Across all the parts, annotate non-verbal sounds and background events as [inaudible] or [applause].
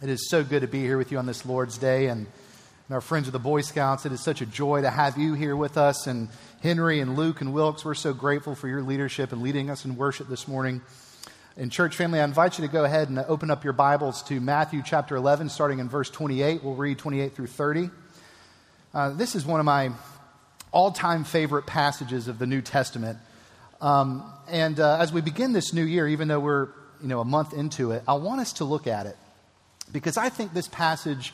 It is so good to be here with you on this Lord's Day and, and our friends of the Boy Scouts. It is such a joy to have you here with us. And Henry and Luke and Wilkes, we're so grateful for your leadership and leading us in worship this morning. And, church family, I invite you to go ahead and open up your Bibles to Matthew chapter 11, starting in verse 28. We'll read 28 through 30. Uh, this is one of my all time favorite passages of the New Testament. Um, and uh, as we begin this new year, even though we're you know, a month into it, I want us to look at it because I think this passage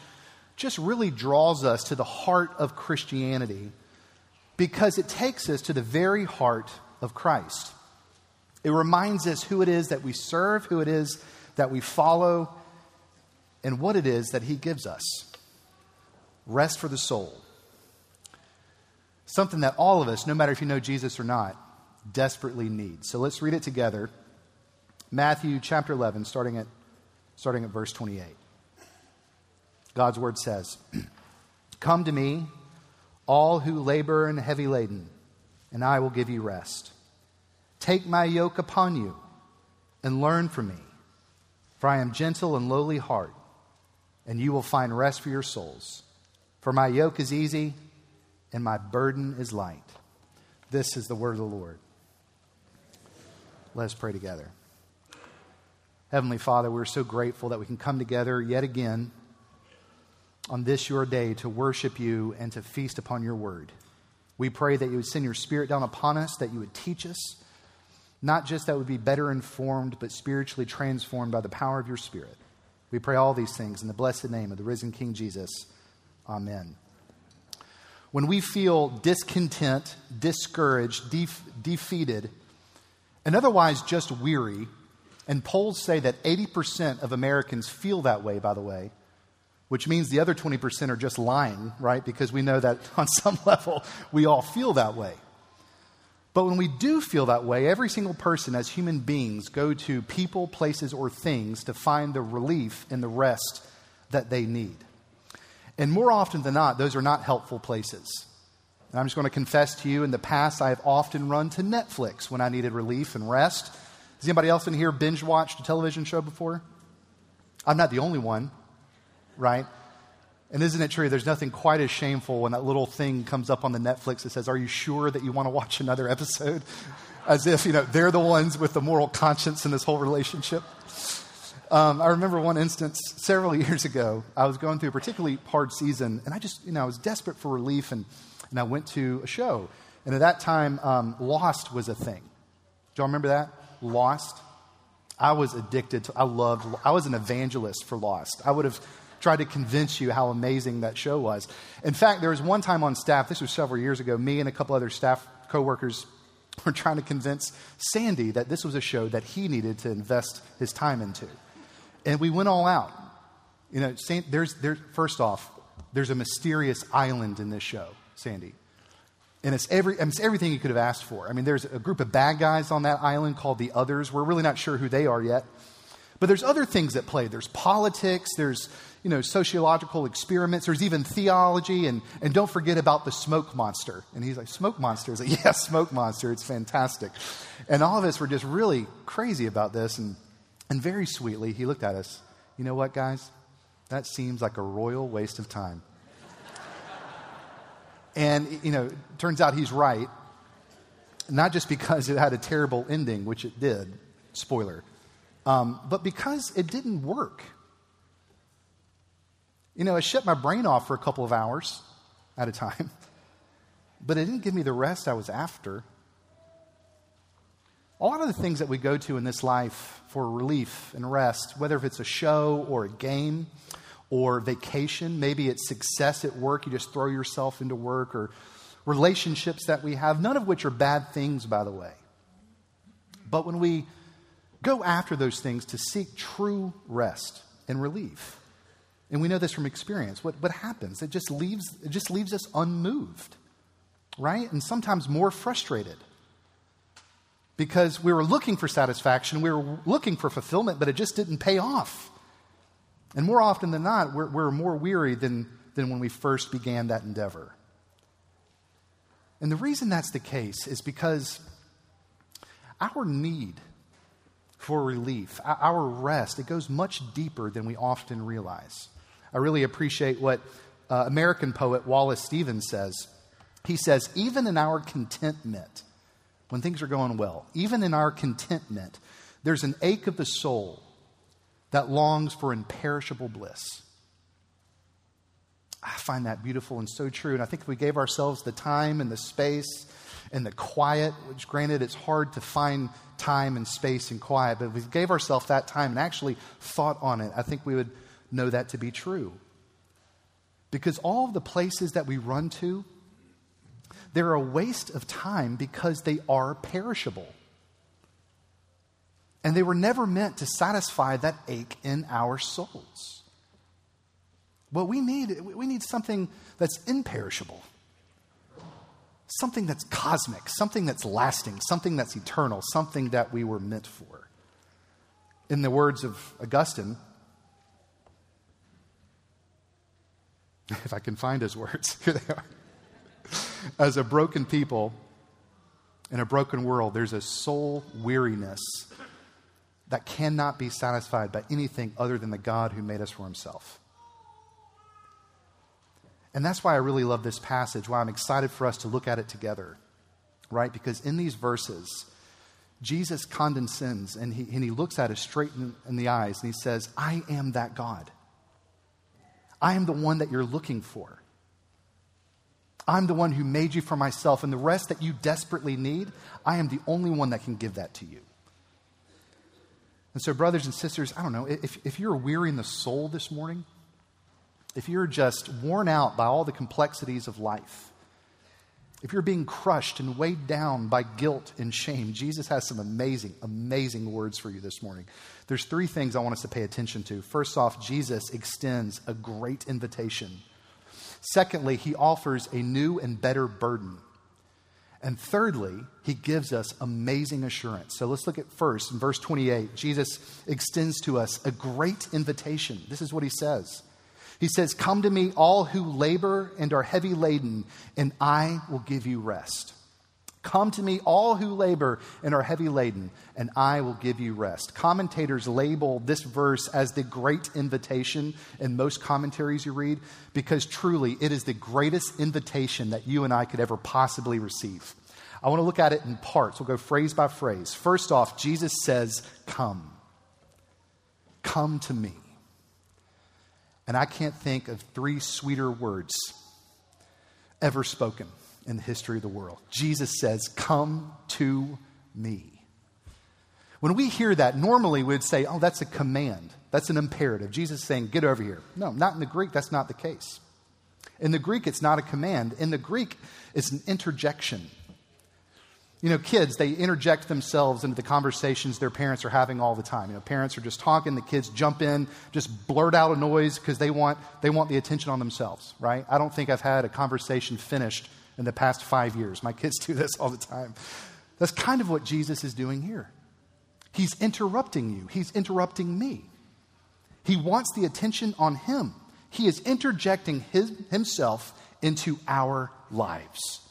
just really draws us to the heart of Christianity because it takes us to the very heart of Christ. It reminds us who it is that we serve, who it is that we follow, and what it is that He gives us rest for the soul. Something that all of us, no matter if you know Jesus or not, desperately need. So let's read it together. Matthew chapter 11, starting at, starting at verse 28. God's word says, Come to me, all who labor and heavy laden, and I will give you rest. Take my yoke upon you and learn from me, for I am gentle and lowly heart, and you will find rest for your souls. For my yoke is easy and my burden is light. This is the word of the Lord. Let us pray together. Heavenly Father, we're so grateful that we can come together yet again on this your day to worship you and to feast upon your word. We pray that you would send your spirit down upon us, that you would teach us, not just that would be better informed, but spiritually transformed by the power of your spirit. We pray all these things in the blessed name of the risen King Jesus. Amen. When we feel discontent, discouraged, def- defeated, and otherwise just weary, and polls say that 80% of Americans feel that way, by the way, which means the other 20% are just lying, right? Because we know that [laughs] on some level we all feel that way. But when we do feel that way, every single person as human beings go to people, places, or things to find the relief and the rest that they need. And more often than not, those are not helpful places. And I'm just going to confess to you in the past, I have often run to Netflix when I needed relief and rest. Has anybody else in here binge watched a television show before? I'm not the only one right? And isn't it true? There's nothing quite as shameful when that little thing comes up on the Netflix that says, Are you sure that you want to watch another episode? [laughs] As if, you know, they're the ones with the moral conscience in this whole relationship. Um, I remember one instance several [laughs] years ago. I was going through a particularly hard season, and I just, you know, I was desperate for relief, and, and I went to a show. And at that time, um, Lost was a thing. Do y'all remember that? Lost? I was addicted to, I loved, I was an evangelist for Lost. I would have try to convince you how amazing that show was. In fact, there was one time on staff, this was several years ago, me and a couple other staff coworkers [laughs] were trying to convince Sandy that this was a show that he needed to invest his time into. And we went all out. You know, there's, there's, first off, there's a mysterious island in this show, Sandy. And it's, every, it's everything you could have asked for. I mean, there's a group of bad guys on that island called the Others. We're really not sure who they are yet. But there's other things at play. There's politics, there's you know, sociological experiments. There's even theology. And, and don't forget about the smoke monster. And he's like, Smoke monster? He's like, [laughs] Yeah, smoke monster. It's fantastic. And all of us were just really crazy about this. And, and very sweetly, he looked at us. You know what, guys? That seems like a royal waste of time. [laughs] and, you know, turns out he's right. Not just because it had a terrible ending, which it did, spoiler, um, but because it didn't work. You know, it shut my brain off for a couple of hours at a time, [laughs] but it didn't give me the rest I was after. A lot of the things that we go to in this life for relief and rest, whether if it's a show or a game or vacation, maybe it's success at work, you just throw yourself into work, or relationships that we have, none of which are bad things, by the way. But when we go after those things to seek true rest and relief, and we know this from experience. What, what happens? It just, leaves, it just leaves us unmoved, right? And sometimes more frustrated. Because we were looking for satisfaction, we were looking for fulfillment, but it just didn't pay off. And more often than not, we're, we're more weary than, than when we first began that endeavor. And the reason that's the case is because our need for relief. Our rest, it goes much deeper than we often realize. I really appreciate what uh, American poet Wallace Stevens says. He says, even in our contentment, when things are going well, even in our contentment, there's an ache of the soul that longs for imperishable bliss. I find that beautiful and so true. And I think if we gave ourselves the time and the space and the quiet, which granted it's hard to find time and space and quiet, but if we gave ourselves that time and actually thought on it, I think we would know that to be true. Because all of the places that we run to, they're a waste of time because they are perishable. And they were never meant to satisfy that ache in our souls. What we need, we need something that's imperishable, something that's cosmic, something that's lasting, something that's eternal, something that we were meant for. In the words of Augustine, [laughs] if I can find his words, [laughs] here they are. As a broken people in a broken world, there's a soul weariness that cannot be satisfied by anything other than the God who made us for himself. And that's why I really love this passage, why I'm excited for us to look at it together, right? Because in these verses, Jesus condescends and he, and he looks at us straight in, in the eyes and he says, I am that God. I am the one that you're looking for. I'm the one who made you for myself, and the rest that you desperately need, I am the only one that can give that to you. And so, brothers and sisters, I don't know, if, if you're weary in the soul this morning, if you're just worn out by all the complexities of life, if you're being crushed and weighed down by guilt and shame, Jesus has some amazing, amazing words for you this morning. There's three things I want us to pay attention to. First off, Jesus extends a great invitation. Secondly, he offers a new and better burden. And thirdly, he gives us amazing assurance. So let's look at first in verse 28. Jesus extends to us a great invitation. This is what he says he says, Come to me, all who labor and are heavy laden, and I will give you rest. Come to me, all who labor and are heavy laden, and I will give you rest. Commentators label this verse as the great invitation in most commentaries you read because truly it is the greatest invitation that you and I could ever possibly receive. I want to look at it in parts. We'll go phrase by phrase. First off, Jesus says, Come. Come to me. And I can't think of three sweeter words ever spoken in the history of the world. Jesus says, Come to me. When we hear that, normally we'd say, Oh, that's a command. That's an imperative. Jesus is saying, Get over here. No, not in the Greek, that's not the case. In the Greek, it's not a command. In the Greek, it's an interjection. You know, kids, they interject themselves into the conversations their parents are having all the time. You know, parents are just talking, the kids jump in, just blurt out a noise because they want, they want the attention on themselves, right? I don't think I've had a conversation finished in the past five years. My kids [laughs] do this all the time. That's kind of what Jesus is doing here. He's interrupting you, He's interrupting me. He wants the attention on Him. He is interjecting his, Himself into our lives.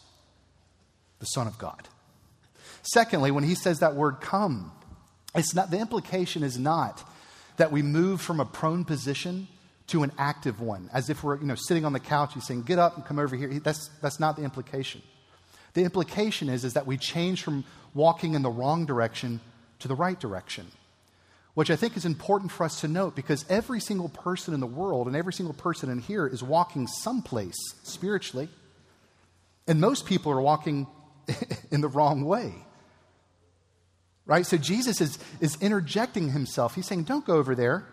The Son of God. Secondly, when he says that word come, it's not, the implication is not that we move from a prone position to an active one, as if we're you know, sitting on the couch and saying, Get up and come over here. That's, that's not the implication. The implication is, is that we change from walking in the wrong direction to the right direction, which I think is important for us to note because every single person in the world and every single person in here is walking someplace spiritually. And most people are walking [laughs] in the wrong way. Right? So Jesus is, is interjecting himself. He's saying, don't go over there.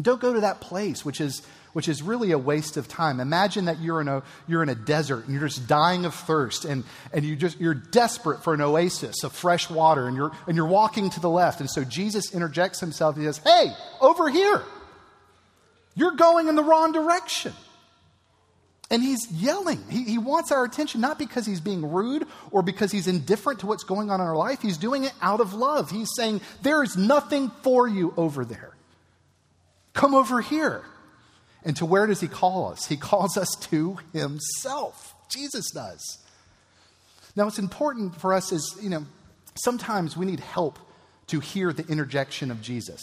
Don't go to that place, which is, which is really a waste of time. Imagine that you're in a, you're in a desert and you're just dying of thirst and, and you just, you're desperate for an oasis of fresh water and you're, and you're walking to the left. And so Jesus interjects himself. He says, Hey, over here. You're going in the wrong direction. And he's yelling. He, he wants our attention, not because he's being rude or because he's indifferent to what's going on in our life. He's doing it out of love. He's saying, There is nothing for you over there. Come over here. And to where does he call us? He calls us to himself. Jesus does. Now, what's important for us is, you know, sometimes we need help to hear the interjection of Jesus.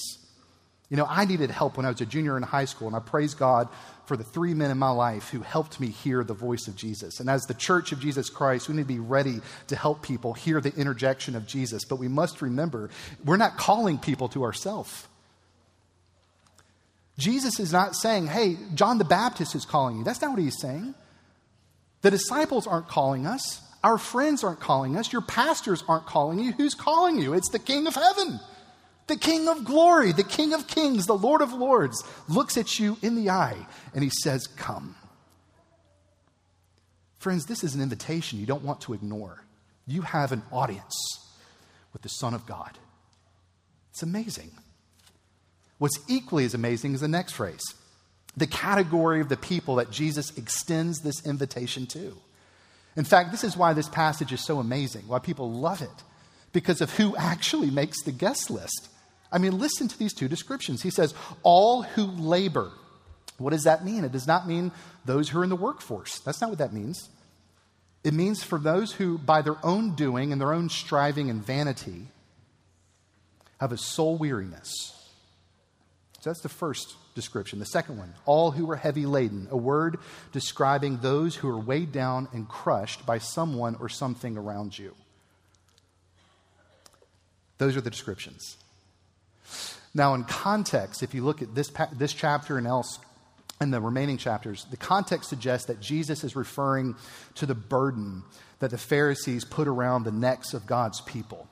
You know, I needed help when I was a junior in high school, and I praise God for the three men in my life who helped me hear the voice of Jesus. And as the church of Jesus Christ, we need to be ready to help people hear the interjection of Jesus. But we must remember, we're not calling people to ourselves. Jesus is not saying, hey, John the Baptist is calling you. That's not what he's saying. The disciples aren't calling us. Our friends aren't calling us. Your pastors aren't calling you. Who's calling you? It's the King of Heaven. The King of glory, the King of kings, the Lord of lords looks at you in the eye and he says, Come. Friends, this is an invitation you don't want to ignore. You have an audience with the Son of God. It's amazing. What's equally as amazing is the next phrase the category of the people that Jesus extends this invitation to. In fact, this is why this passage is so amazing, why people love it, because of who actually makes the guest list. I mean, listen to these two descriptions. He says, All who labor. What does that mean? It does not mean those who are in the workforce. That's not what that means. It means for those who, by their own doing and their own striving and vanity, have a soul weariness. So that's the first description. The second one, all who are heavy laden, a word describing those who are weighed down and crushed by someone or something around you. Those are the descriptions. Now, in context, if you look at this, this chapter and else and the remaining chapters, the context suggests that Jesus is referring to the burden that the Pharisees put around the necks of God's people.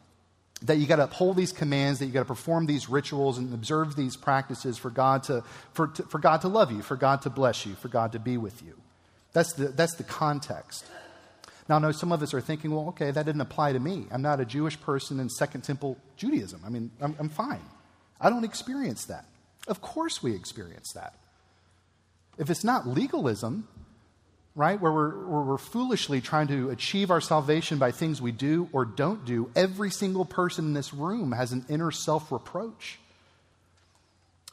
That you got to uphold these commands, that you got to perform these rituals and observe these practices for God to, for, to, for God to love you, for God to bless you, for God to be with you. That's the, that's the context. Now, I know some of us are thinking, well, okay, that didn't apply to me. I'm not a Jewish person in Second Temple Judaism. I mean, I'm, I'm fine. I don't experience that. Of course, we experience that. If it's not legalism, right, where we're, where we're foolishly trying to achieve our salvation by things we do or don't do, every single person in this room has an inner self reproach.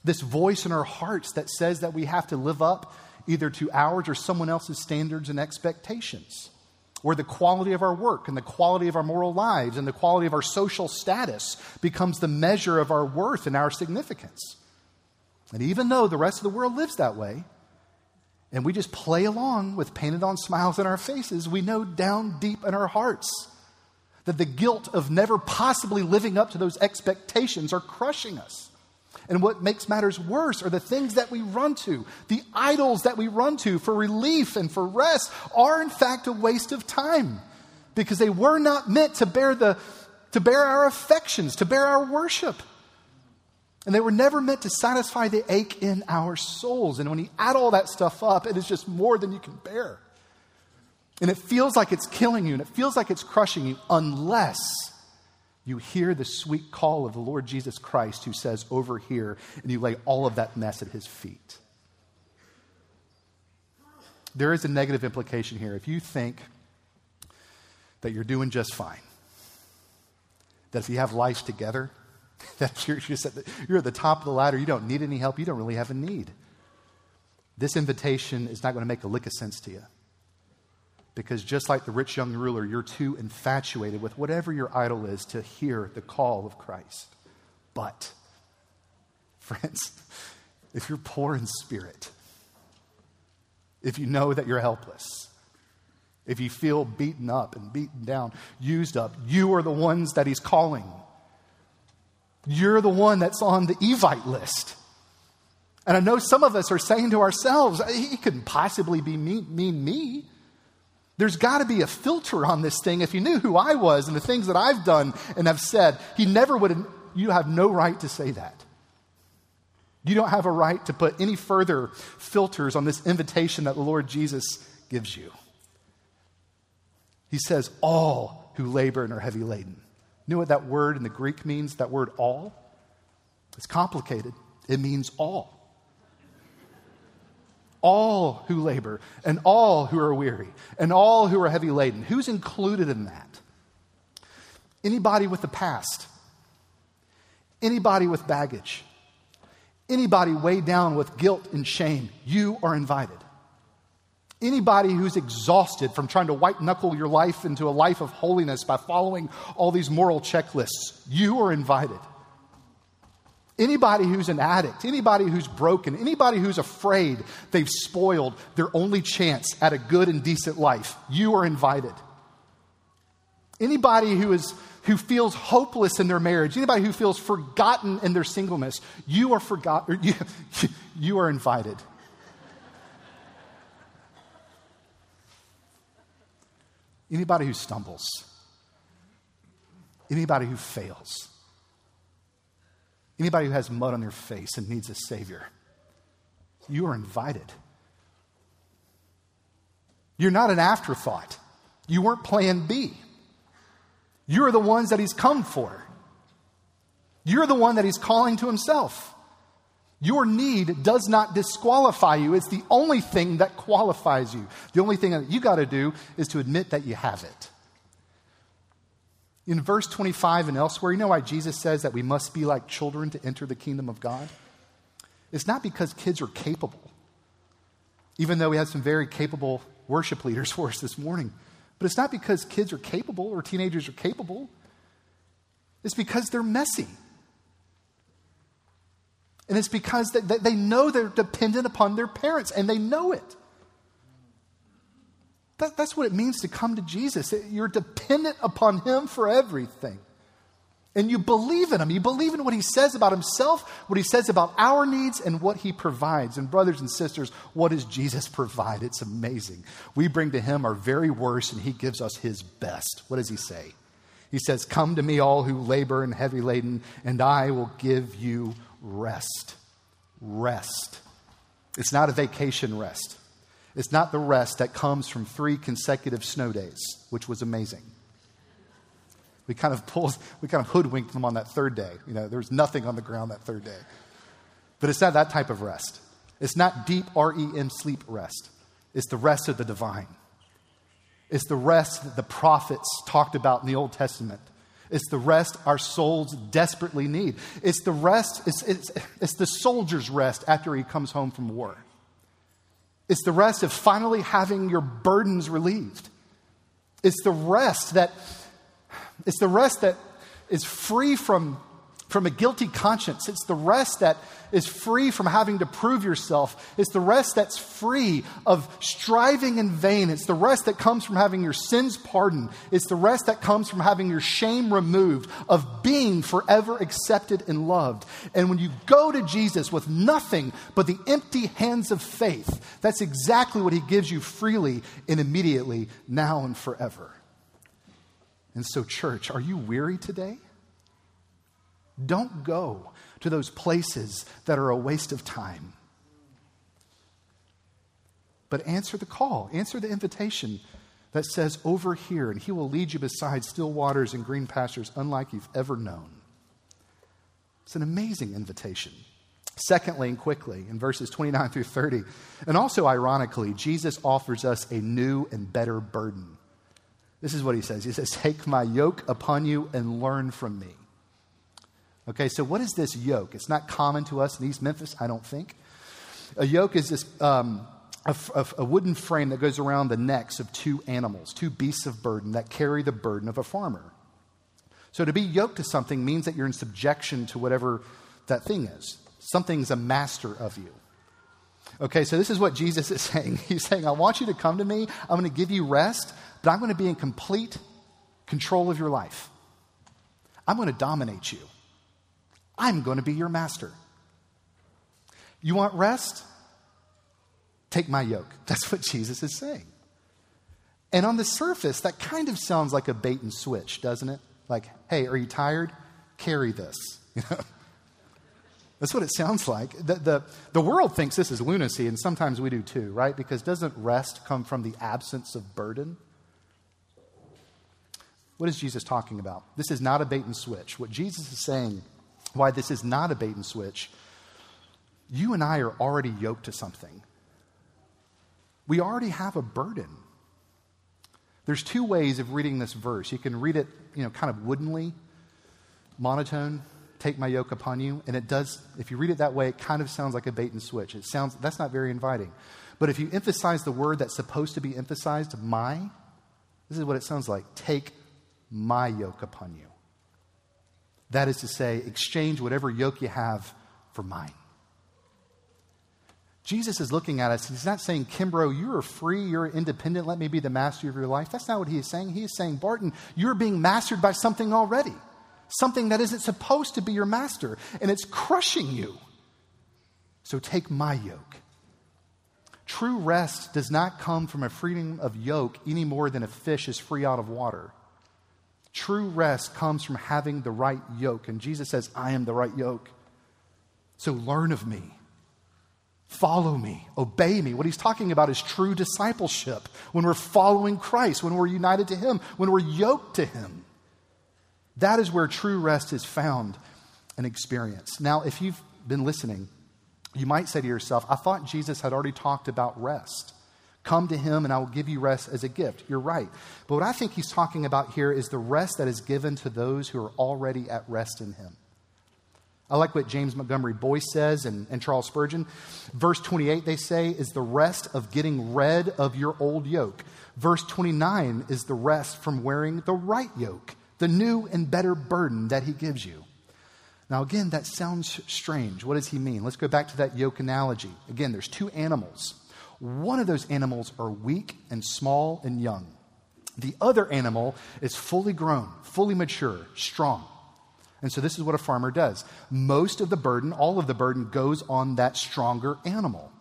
This voice in our hearts that says that we have to live up either to ours or someone else's standards and expectations where the quality of our work and the quality of our moral lives and the quality of our social status becomes the measure of our worth and our significance. And even though the rest of the world lives that way, and we just play along with painted on smiles in our faces, we know down deep in our hearts that the guilt of never possibly living up to those expectations are crushing us. And what makes matters worse are the things that we run to, the idols that we run to for relief and for rest are in fact a waste of time because they were not meant to bear, the, to bear our affections, to bear our worship. And they were never meant to satisfy the ache in our souls. And when you add all that stuff up, it is just more than you can bear. And it feels like it's killing you and it feels like it's crushing you unless you hear the sweet call of the Lord Jesus Christ who says, Over here, and you lay all of that mess at his feet. There is a negative implication here. If you think that you're doing just fine, that if you have life together, [laughs] that you're, just at the, you're at the top of the ladder, you don't need any help, you don't really have a need. This invitation is not going to make a lick of sense to you. Because just like the rich young ruler, you're too infatuated with whatever your idol is to hear the call of Christ. But, [laughs] friends, if you're poor in spirit, if you know that you're helpless, if you feel beaten up and beaten down, used up, you are the ones that he's calling. You're the one that's on the Evite list. And I know some of us are saying to ourselves, he couldn't possibly be mean, mean me. There's got to be a filter on this thing. If he knew who I was and the things that I've done and have said, he never would have, you have no right to say that. You don't have a right to put any further filters on this invitation that the Lord Jesus gives you. He says, All who labor and are heavy laden. You know what that word in the Greek means? That word all? It's complicated. It means all all who labor and all who are weary and all who are heavy laden. Who's included in that? Anybody with a past, anybody with baggage, anybody weighed down with guilt and shame, you are invited. Anybody who's exhausted from trying to white knuckle your life into a life of holiness by following all these moral checklists, you are invited. Anybody who's an addict, anybody who's broken, anybody who's afraid they've spoiled their only chance at a good and decent life, you are invited. Anybody who, is, who feels hopeless in their marriage, anybody who feels forgotten in their singleness, you are, you, [laughs] you are invited. Anybody who stumbles, anybody who fails, anybody who has mud on their face and needs a Savior, you are invited. You're not an afterthought. You weren't plan B. You're the ones that He's come for. You're the one that He's calling to Himself. Your need does not disqualify you. It's the only thing that qualifies you. The only thing that you got to do is to admit that you have it. In verse 25 and elsewhere, you know why Jesus says that we must be like children to enter the kingdom of God? It's not because kids are capable, even though we had some very capable worship leaders [laughs] for us this morning. But it's not because kids are capable or teenagers are capable, it's because they're messy. And it's because they, they know they're dependent upon their parents and they know it. That, that's what it means to come to Jesus. You're dependent upon Him for everything. And you believe in Him. You believe in what He says about Himself, what He says about our needs, and what He provides. And, brothers and sisters, what does Jesus provide? It's amazing. We bring to Him our very worst, and He gives us His best. What does He say? He says, Come to me, all who labor and heavy laden, and I will give you rest. Rest. It's not a vacation rest. It's not the rest that comes from three consecutive snow days, which was amazing. We kind of pulled, we kind of hoodwinked them on that third day. You know, there was nothing on the ground that third day. But it's not that type of rest. It's not deep REM sleep rest. It's the rest of the divine. It's the rest that the prophets talked about in the Old Testament. It's the rest our souls desperately need. It's the rest, it's, it's, it's the soldier's rest after he comes home from war. It's the rest of finally having your burdens relieved. It's the rest that it's the rest that is free from from a guilty conscience. It's the rest that is free from having to prove yourself. It's the rest that's free of striving in vain. It's the rest that comes from having your sins pardoned. It's the rest that comes from having your shame removed, of being forever accepted and loved. And when you go to Jesus with nothing but the empty hands of faith, that's exactly what he gives you freely and immediately, now and forever. And so, church, are you weary today? Don't go to those places that are a waste of time. But answer the call, answer the invitation that says, Over here, and he will lead you beside still waters and green pastures unlike you've ever known. It's an amazing invitation. Secondly, and quickly, in verses 29 through 30, and also ironically, Jesus offers us a new and better burden. This is what he says He says, Take my yoke upon you and learn from me. Okay, so what is this yoke? It's not common to us in East Memphis, I don't think. A yoke is this um, a, a, a, wooden frame that goes around the necks of two animals, two beasts of burden that carry the burden of a farmer. So to be yoked to something means that you're in subjection to whatever that thing is. Something's a master of you. Okay, so this is what Jesus [laughs] is saying. He's saying, I want you to come to me. I'm going to give you rest, but I'm going to be in complete control of your life. I'm going to dominate you. I'm going to be your master. You want rest? Take my yoke. [laughs] That's what Jesus is saying. And on the surface, that kind of sounds like a bait and switch, doesn't it? Like, hey, are you tired? Carry this. [laughs] That's what it sounds like. The, the, the world thinks this is lunacy, and sometimes we do too, right? Because doesn't rest come from the absence of burden? What is Jesus talking about? This is not a bait and switch. What Jesus is saying why this is not a bait and switch. You and I are already yoked to something. We already have a burden. There's two ways of reading this verse. You can read it, you know, kind of woodenly, monotone, take my yoke upon you, and it does if you read it that way, it kind of sounds like a bait and switch. It sounds that's not very inviting. But if you emphasize the word that's supposed to be emphasized, my, this is what it sounds like. Take my yoke upon you. That is to say, exchange whatever yoke you have for mine. Jesus is looking at us. He's not saying, Kimbrough, you are free, you're independent, let me be the master of your life. That's not what he is saying. He is saying, Barton, you're being mastered by something already, something that isn't supposed to be your master, and it's crushing you. So take my yoke. True rest does not come from a freedom of yoke any more than a fish is free out of water. True rest comes from having the right yoke. And Jesus says, I am the right yoke. So learn of me. Follow me, obey me. What he's talking about is true discipleship when we're following Christ, when we're united to him, when we're yoked to him. That is where true rest is found and experienced. Now, if you've been listening, you might say to yourself, I thought Jesus had already talked about rest. Come to him and I will give you rest as a gift. You're right. But what I think he's talking about here is the rest that is given to those who are already at rest in him. I like what James Montgomery Boice says and, and Charles Spurgeon. Verse 28, they say, is the rest of getting rid of your old yoke. Verse 29 is the rest from wearing the right yoke, the new and better burden that he gives you. Now, again, that sounds strange. What does he mean? Let's go back to that yoke analogy. Again, there's two animals. One of those animals are weak and small and young. The other animal is fully grown, fully mature, strong. And so this is what a farmer does. Most of the burden, all of the burden, goes on that stronger animal.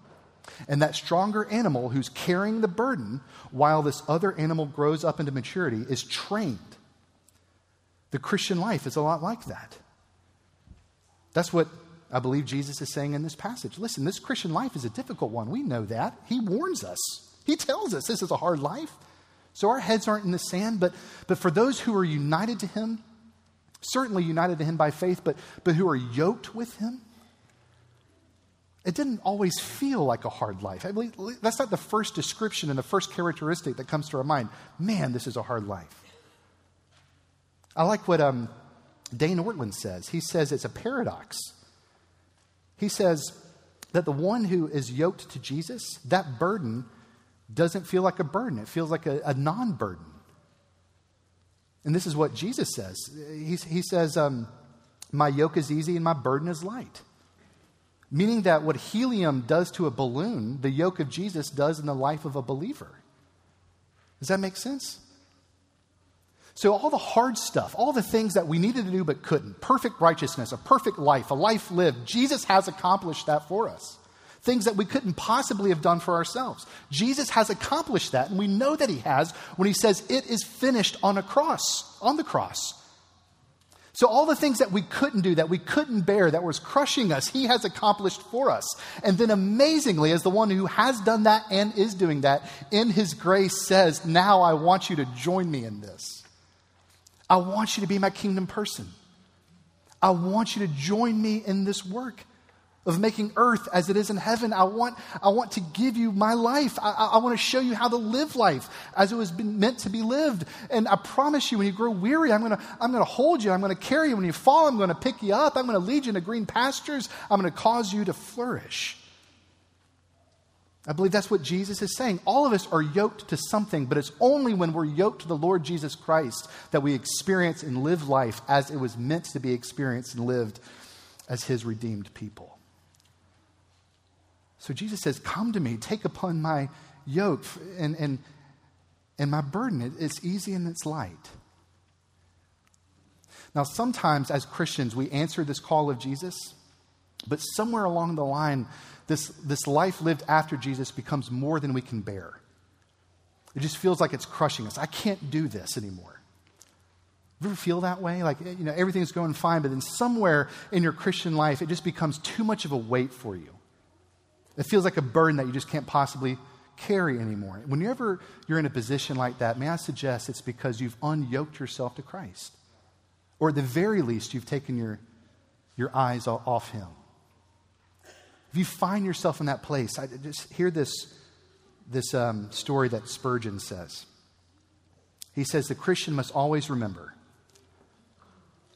And that stronger animal who's carrying the burden while this other animal grows up into maturity is trained. The Christian life is a lot like that. That's what I believe Jesus is saying in this passage. Listen, this Christian life is a difficult one. We know that. He warns us, He tells us this is a hard life. So our heads aren't in the sand, but, but for those who are united to Him, certainly united to him by faith, but, but who are yoked with him. It didn't always feel like a hard life. I believe that's not the first description and the first characteristic that comes to our mind. Man, this is a hard life. I like what um, Dane Ortlund says. He says it's a paradox. He says that the one who is yoked to Jesus, that burden doesn't feel like a burden, it feels like a, a non burden. And this is what Jesus says. He, he says, um, My yoke is easy and my burden is light. Meaning that what helium does to a balloon, the yoke of Jesus does in the life of a believer. Does that make sense? So, all the hard stuff, all the things that we needed to do but couldn't, perfect righteousness, a perfect life, a life lived, Jesus has accomplished that for us things that we couldn't possibly have done for ourselves. Jesus has accomplished that, and we know that he has when he says, It is finished on a cross, on the cross. So, all the things that we couldn't do, that we couldn't bear, that was crushing us, he has accomplished for us. And then, amazingly, as the one who has done that and is doing that, in his grace says, Now I want you to join me in this. I want you to be my kingdom person. I want you to join me in this work of making earth as it is in heaven. I want, I want to give you my life. I, I want to show you how to live life as it was meant to be lived. And I promise you, when you grow weary, I'm going to, I'm to hold you. I'm going to carry you. When you fall, I'm going to pick you up. I'm going to lead you into green pastures. I'm going to cause you to flourish. I believe that's what Jesus is saying. All of us are yoked to something, but it's only when we're yoked to the Lord Jesus Christ that we experience and live life as it was meant to be experienced and lived as his redeemed people. So Jesus says, Come to me, take upon my yoke and, and, and my burden. It's easy and it's light. Now, sometimes as Christians, we answer this call of Jesus, but somewhere along the line, this, this life lived after Jesus becomes more than we can bear. It just feels like it's crushing us. I can't do this anymore. You ever feel that way? Like, you know, everything's going fine, but then somewhere in your Christian life, it just becomes too much of a weight for you. It feels like a burden that you just can't possibly carry anymore. Whenever you're in a position like that, may I suggest it's because you've unyoked yourself to Christ. Or at the very least, you've taken your, your eyes off Him. If you find yourself in that place, I just hear this, this um, story that Spurgeon says. He says the Christian must always remember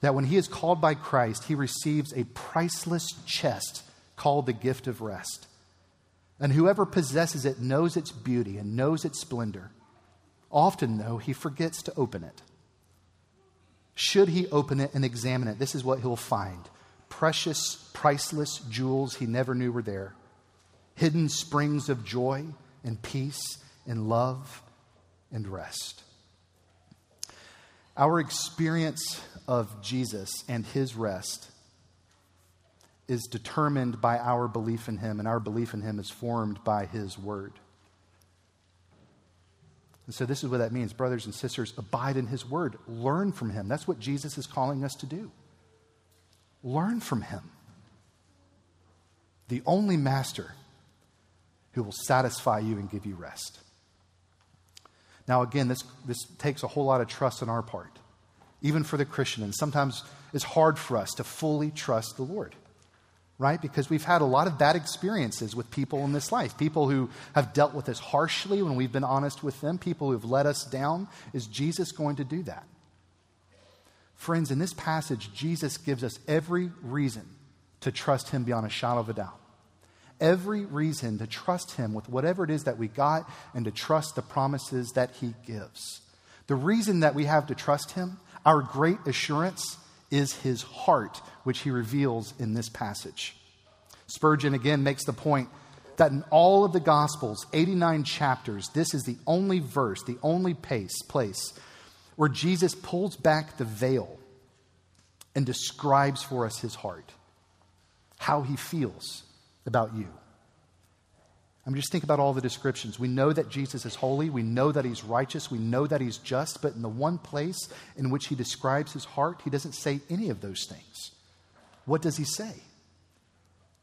that when he is called by Christ, he receives a priceless chest called the gift of rest. And whoever possesses it knows its beauty and knows its splendor. Often, though, he forgets to open it. Should he open it and examine it, this is what he'll find precious, priceless jewels he never knew were there, hidden springs of joy and peace and love and rest. Our experience of Jesus and his rest is determined by our belief in him, and our belief in him is formed by his word. And so, this is what that means, brothers and sisters abide in his word, learn from him. That's what Jesus is calling us to do. Learn from him. The only master who will satisfy you and give you rest. Now, again, this, this takes a whole lot of trust on our part, even for the Christian. And sometimes it's hard for us to fully trust the Lord right? Because we've had a lot of bad experiences with people in this life. People who have dealt with us harshly when we've been honest with them, people who have let us down. Is Jesus going to do that? Friends, in this passage, Jesus gives us every reason to trust him beyond a shadow of a doubt. Every reason to trust him with whatever it is that we got and to trust the promises that he gives. The reason that we have to trust him, our great assurance, is his heart, which he reveals in this passage. Spurgeon again makes the point that in all of the Gospels, 89 chapters, this is the only verse, the only pace, place where Jesus pulls back the veil and describes for us his heart, how he feels about you. I mean, just think about all the descriptions. We know that Jesus is holy. We know that he's righteous. We know that he's just. But in the one place in which he describes his heart, he doesn't say any of those things. What does he say?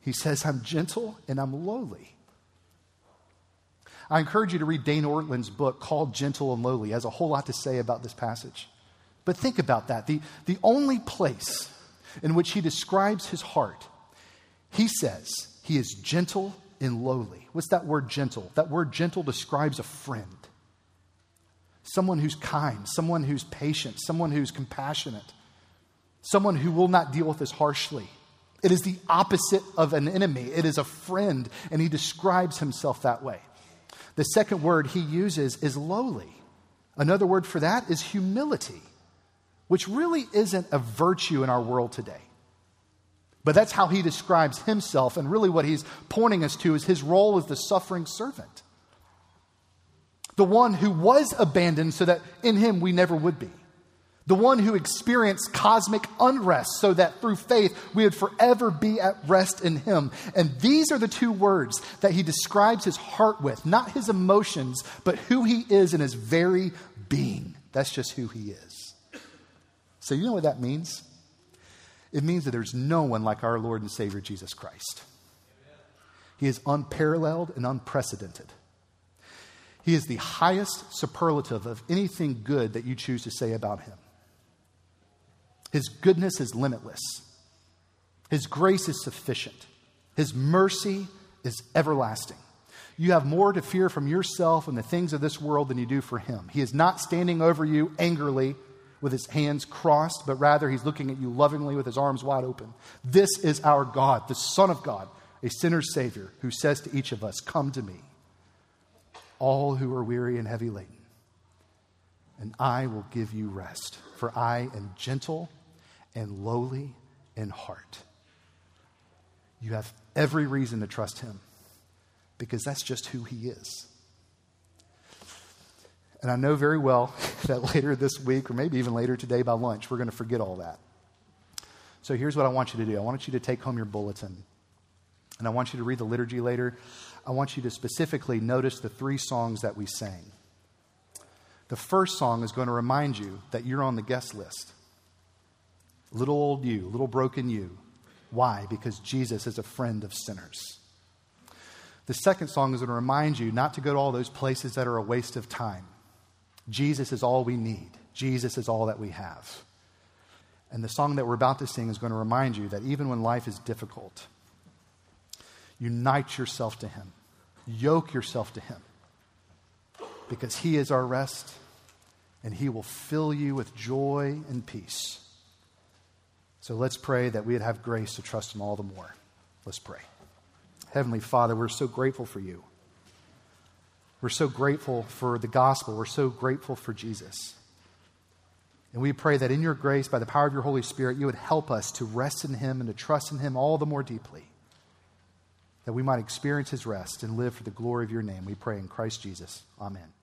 He says, I'm gentle and I'm lowly. I encourage you to read Dane Ortlund's book called Gentle and Lowly. It has a whole lot to say about this passage. But think about that. The, the only place in which he describes his heart, he says he is gentle and lowly. What's that word gentle? That word gentle describes a friend. Someone who's kind, someone who's patient, someone who's compassionate, someone who will not deal with us harshly. It is the opposite of an enemy, it is a friend, and he describes himself that way. The second word he uses is lowly. Another word for that is humility, which really isn't a virtue in our world today. But that's how he describes himself. And really, what he's pointing us to is his role as the suffering servant. The one who was abandoned so that in him we never would be. The one who experienced cosmic unrest so that through faith we would forever be at rest in him. And these are the two words that he describes his heart with, not his emotions, but who he is in his very being. That's just who he is. So, you know what that means? It means that there's no one like our Lord and Savior Jesus Christ. He is unparalleled and unprecedented. He is the highest superlative of anything good that you choose to say about him. His goodness is limitless. His grace is sufficient. His mercy is everlasting. You have more to fear from yourself and the things of this world than you do for him. He is not standing over you angrily with his hands crossed, but rather he's looking at you lovingly with his arms wide open. This is our God, the Son of God, a sinner's Savior, who says to each of us, Come to me, all who are weary and heavy laden, and I will give you rest. For I am gentle and lowly in heart. You have every reason to trust him because that's just who he is. And I know very well [laughs] that later this week, or maybe even later today by lunch, we're going to forget all that. So here's what I want you to do I want you to take home your bulletin. And I want you to read the liturgy later. I want you to specifically notice the three songs that we sang. The first song is going to remind you that you're on the guest list. Little old you, little broken you. Why? Because Jesus is a friend of sinners. The second song is going to remind you not to go to all those places that are a waste of time. Jesus is all we need, Jesus is all that we have. And the song that we're about to sing is going to remind you that even when life is difficult, unite yourself to Him, yoke yourself to Him, because He is our rest and He will fill you with joy and peace. So let's pray that we'd have grace to trust Him all the more. Let's pray. Heavenly Father, we're so grateful for you. We're so grateful for the gospel. We're so grateful for Jesus. And we pray that in your grace, by the power of your Holy Spirit, you would help us to rest in Him and to trust in Him all the more deeply, that we might experience His rest and live for the glory of your name. We pray in Christ Jesus. Amen.